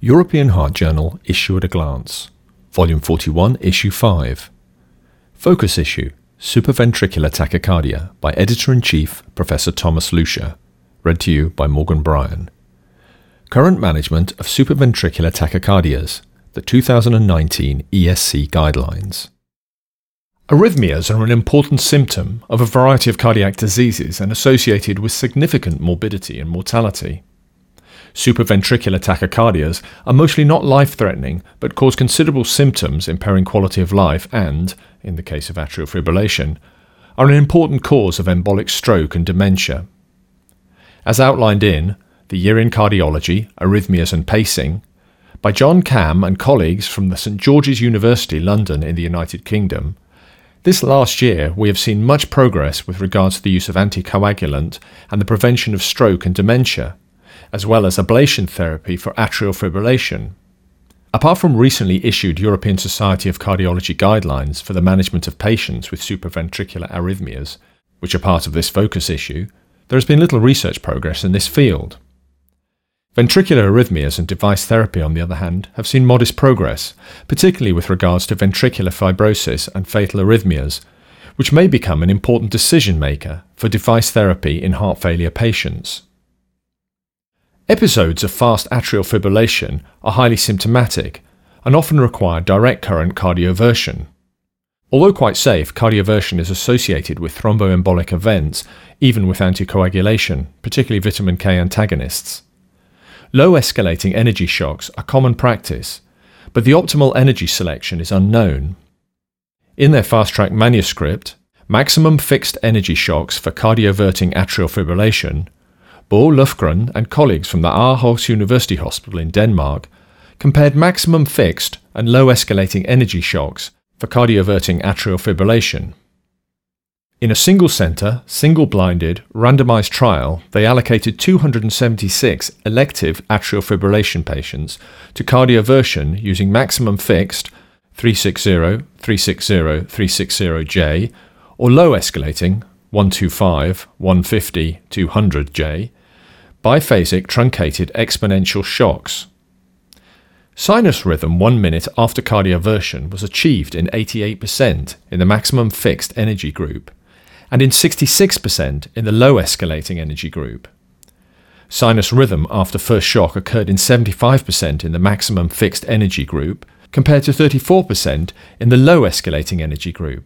European Heart Journal Issue at a Glance, Volume 41, Issue 5. Focus Issue Supraventricular Tachycardia by Editor in Chief Professor Thomas Lüscher. Read to you by Morgan Bryan. Current Management of Supraventricular Tachycardias, the 2019 ESC Guidelines. Arrhythmias are an important symptom of a variety of cardiac diseases and associated with significant morbidity and mortality. Supraventricular tachycardias are mostly not life threatening but cause considerable symptoms impairing quality of life and, in the case of atrial fibrillation, are an important cause of embolic stroke and dementia. As outlined in The Year in Cardiology, Arrhythmias and Pacing, by John Camm and colleagues from the St George's University, London, in the United Kingdom, this last year, we have seen much progress with regards to the use of anticoagulant and the prevention of stroke and dementia, as well as ablation therapy for atrial fibrillation. Apart from recently issued European Society of Cardiology guidelines for the management of patients with supraventricular arrhythmias, which are part of this focus issue, there has been little research progress in this field. Ventricular arrhythmias and device therapy, on the other hand, have seen modest progress, particularly with regards to ventricular fibrosis and fatal arrhythmias, which may become an important decision maker for device therapy in heart failure patients. Episodes of fast atrial fibrillation are highly symptomatic and often require direct current cardioversion. Although quite safe, cardioversion is associated with thromboembolic events, even with anticoagulation, particularly vitamin K antagonists. Low escalating energy shocks are common practice, but the optimal energy selection is unknown. In their fast track manuscript, Maximum Fixed Energy Shocks for Cardioverting Atrial Fibrillation, Bo Löfgren and colleagues from the Aarhus University Hospital in Denmark compared maximum fixed and low escalating energy shocks for cardioverting atrial fibrillation. In a single centre, single blinded, randomised trial, they allocated 276 elective atrial fibrillation patients to cardioversion using maximum fixed 360, 360, 360J or low escalating 125, 150, 200J biphasic truncated exponential shocks. Sinus rhythm one minute after cardioversion was achieved in 88% in the maximum fixed energy group and in 66% in the low escalating energy group. Sinus rhythm after first shock occurred in 75% in the maximum fixed energy group, compared to 34% in the low escalating energy group.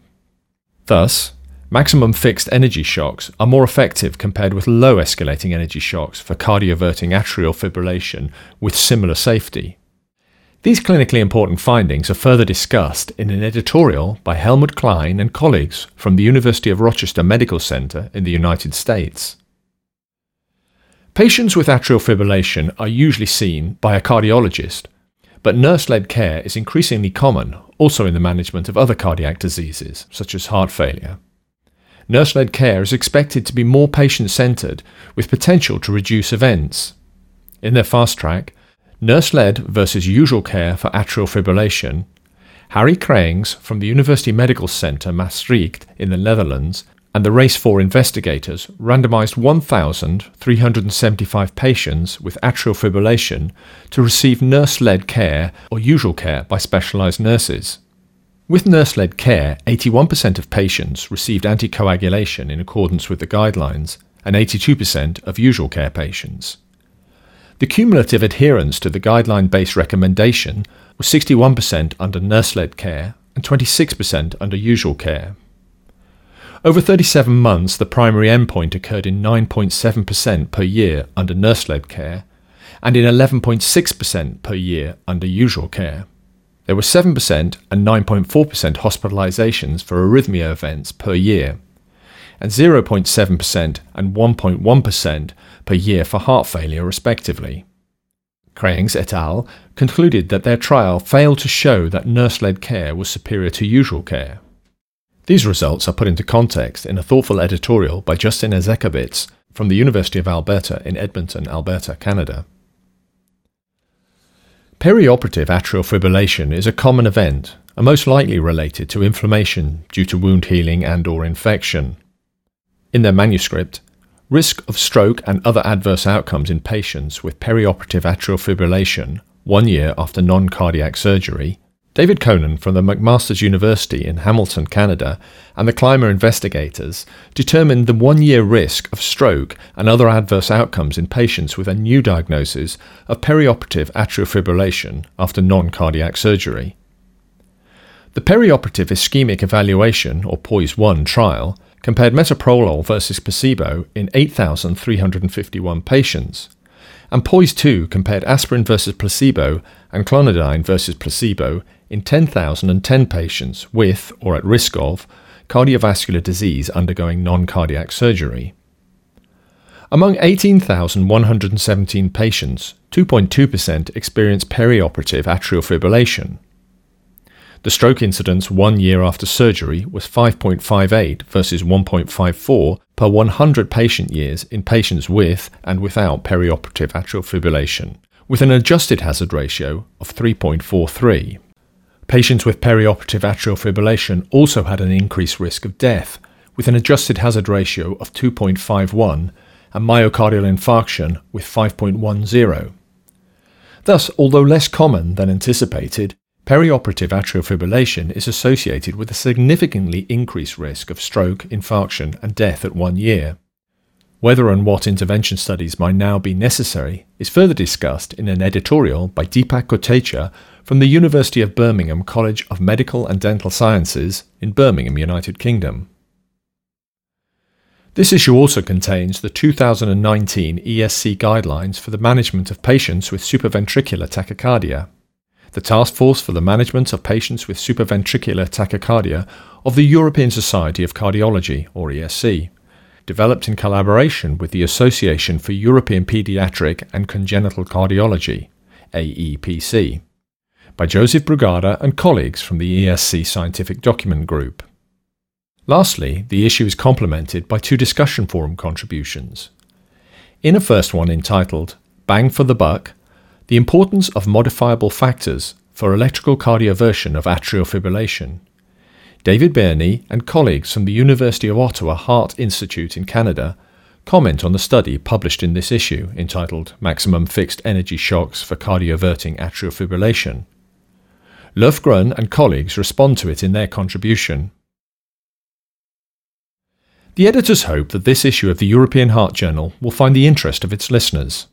Thus, maximum fixed energy shocks are more effective compared with low escalating energy shocks for cardioverting atrial fibrillation with similar safety. These clinically important findings are further discussed in an editorial by Helmut Klein and colleagues from the University of Rochester Medical Center in the United States. Patients with atrial fibrillation are usually seen by a cardiologist, but nurse led care is increasingly common also in the management of other cardiac diseases, such as heart failure. Nurse led care is expected to be more patient centered with potential to reduce events. In their fast track, Nurse led versus usual care for atrial fibrillation. Harry Crijns from the University Medical Center Maastricht in the Netherlands and the Race 4 investigators randomized 1,375 patients with atrial fibrillation to receive nurse led care or usual care by specialized nurses. With nurse led care, 81% of patients received anticoagulation in accordance with the guidelines, and 82% of usual care patients. The cumulative adherence to the guideline based recommendation was 61% under nurse led care and 26% under usual care. Over 37 months, the primary endpoint occurred in 9.7% per year under nurse led care and in 11.6% per year under usual care. There were 7% and 9.4% hospitalizations for arrhythmia events per year, and 0.7% and 1.1% per year for heart failure, respectively. Crijns et al. concluded that their trial failed to show that nurse led care was superior to usual care. These results are put into context in a thoughtful editorial by Justin Ezekowitz from the University of Alberta in Edmonton, Alberta, Canada. Perioperative atrial fibrillation is a common event and most likely related to inflammation due to wound healing and or infection. In their manuscript, Risk of stroke and other adverse outcomes in patients with perioperative atrial fibrillation, one year after non cardiac surgery, David Conen from the McMaster's University in Hamilton, Canada, and the CLIMA investigators determined the one year risk of stroke and other adverse outcomes in patients with a new diagnosis of perioperative atrial fibrillation after non cardiac surgery. The perioperative ischemic evaluation, or POISE 1 trial, compared metoprolol versus placebo in 8,351 patients and POISE 2 compared aspirin versus placebo and clonidine versus placebo in 10,010 patients with, or at risk of, cardiovascular disease undergoing non cardiac surgery. Among 18,117 patients, 2.2% experienced perioperative atrial fibrillation. The stroke incidence one year after surgery was 5.58 versus 1.54 per 100 patient years in patients with and without perioperative atrial fibrillation, with an adjusted hazard ratio of 3.43. Patients with perioperative atrial fibrillation also had an increased risk of death, with an adjusted hazard ratio of 2.51 and myocardial infarction with 5.10. Thus, although less common than anticipated, perioperative atrial fibrillation is associated with a significantly increased risk of stroke, infarction, and death at one year. Whether and what intervention studies might now be necessary is further discussed in an editorial by Deepak Kotecha from the University of Birmingham College of Medical and Dental Sciences in Birmingham, United Kingdom. This issue also contains the 2019 ESC guidelines for the management of patients with supraventricular tachycardia. The Task Force for the Management of Patients with Supraventricular Tachycardia of the European Society of Cardiology, or ESC developed in collaboration with the Association for European Pediatric and Congenital Cardiology, AEPC, by Joseph Brugada and colleagues from the ESC Scientific Document Group. Lastly, the issue is complemented by two discussion forum contributions. In a first one entitled Bang for the Buck The Importance of Modifiable Factors for Electrical Cardioversion of Atrial Fibrillation, David Birnie and colleagues from the University of Ottawa Heart Institute in Canada comment on the study published in this issue entitled Maximum Fixed Energy Shocks for Cardioverting Atrial Fibrillation. Löfgren and colleagues respond to it in their contribution. The editors hope that this issue of the European Heart Journal will find the interest of its listeners.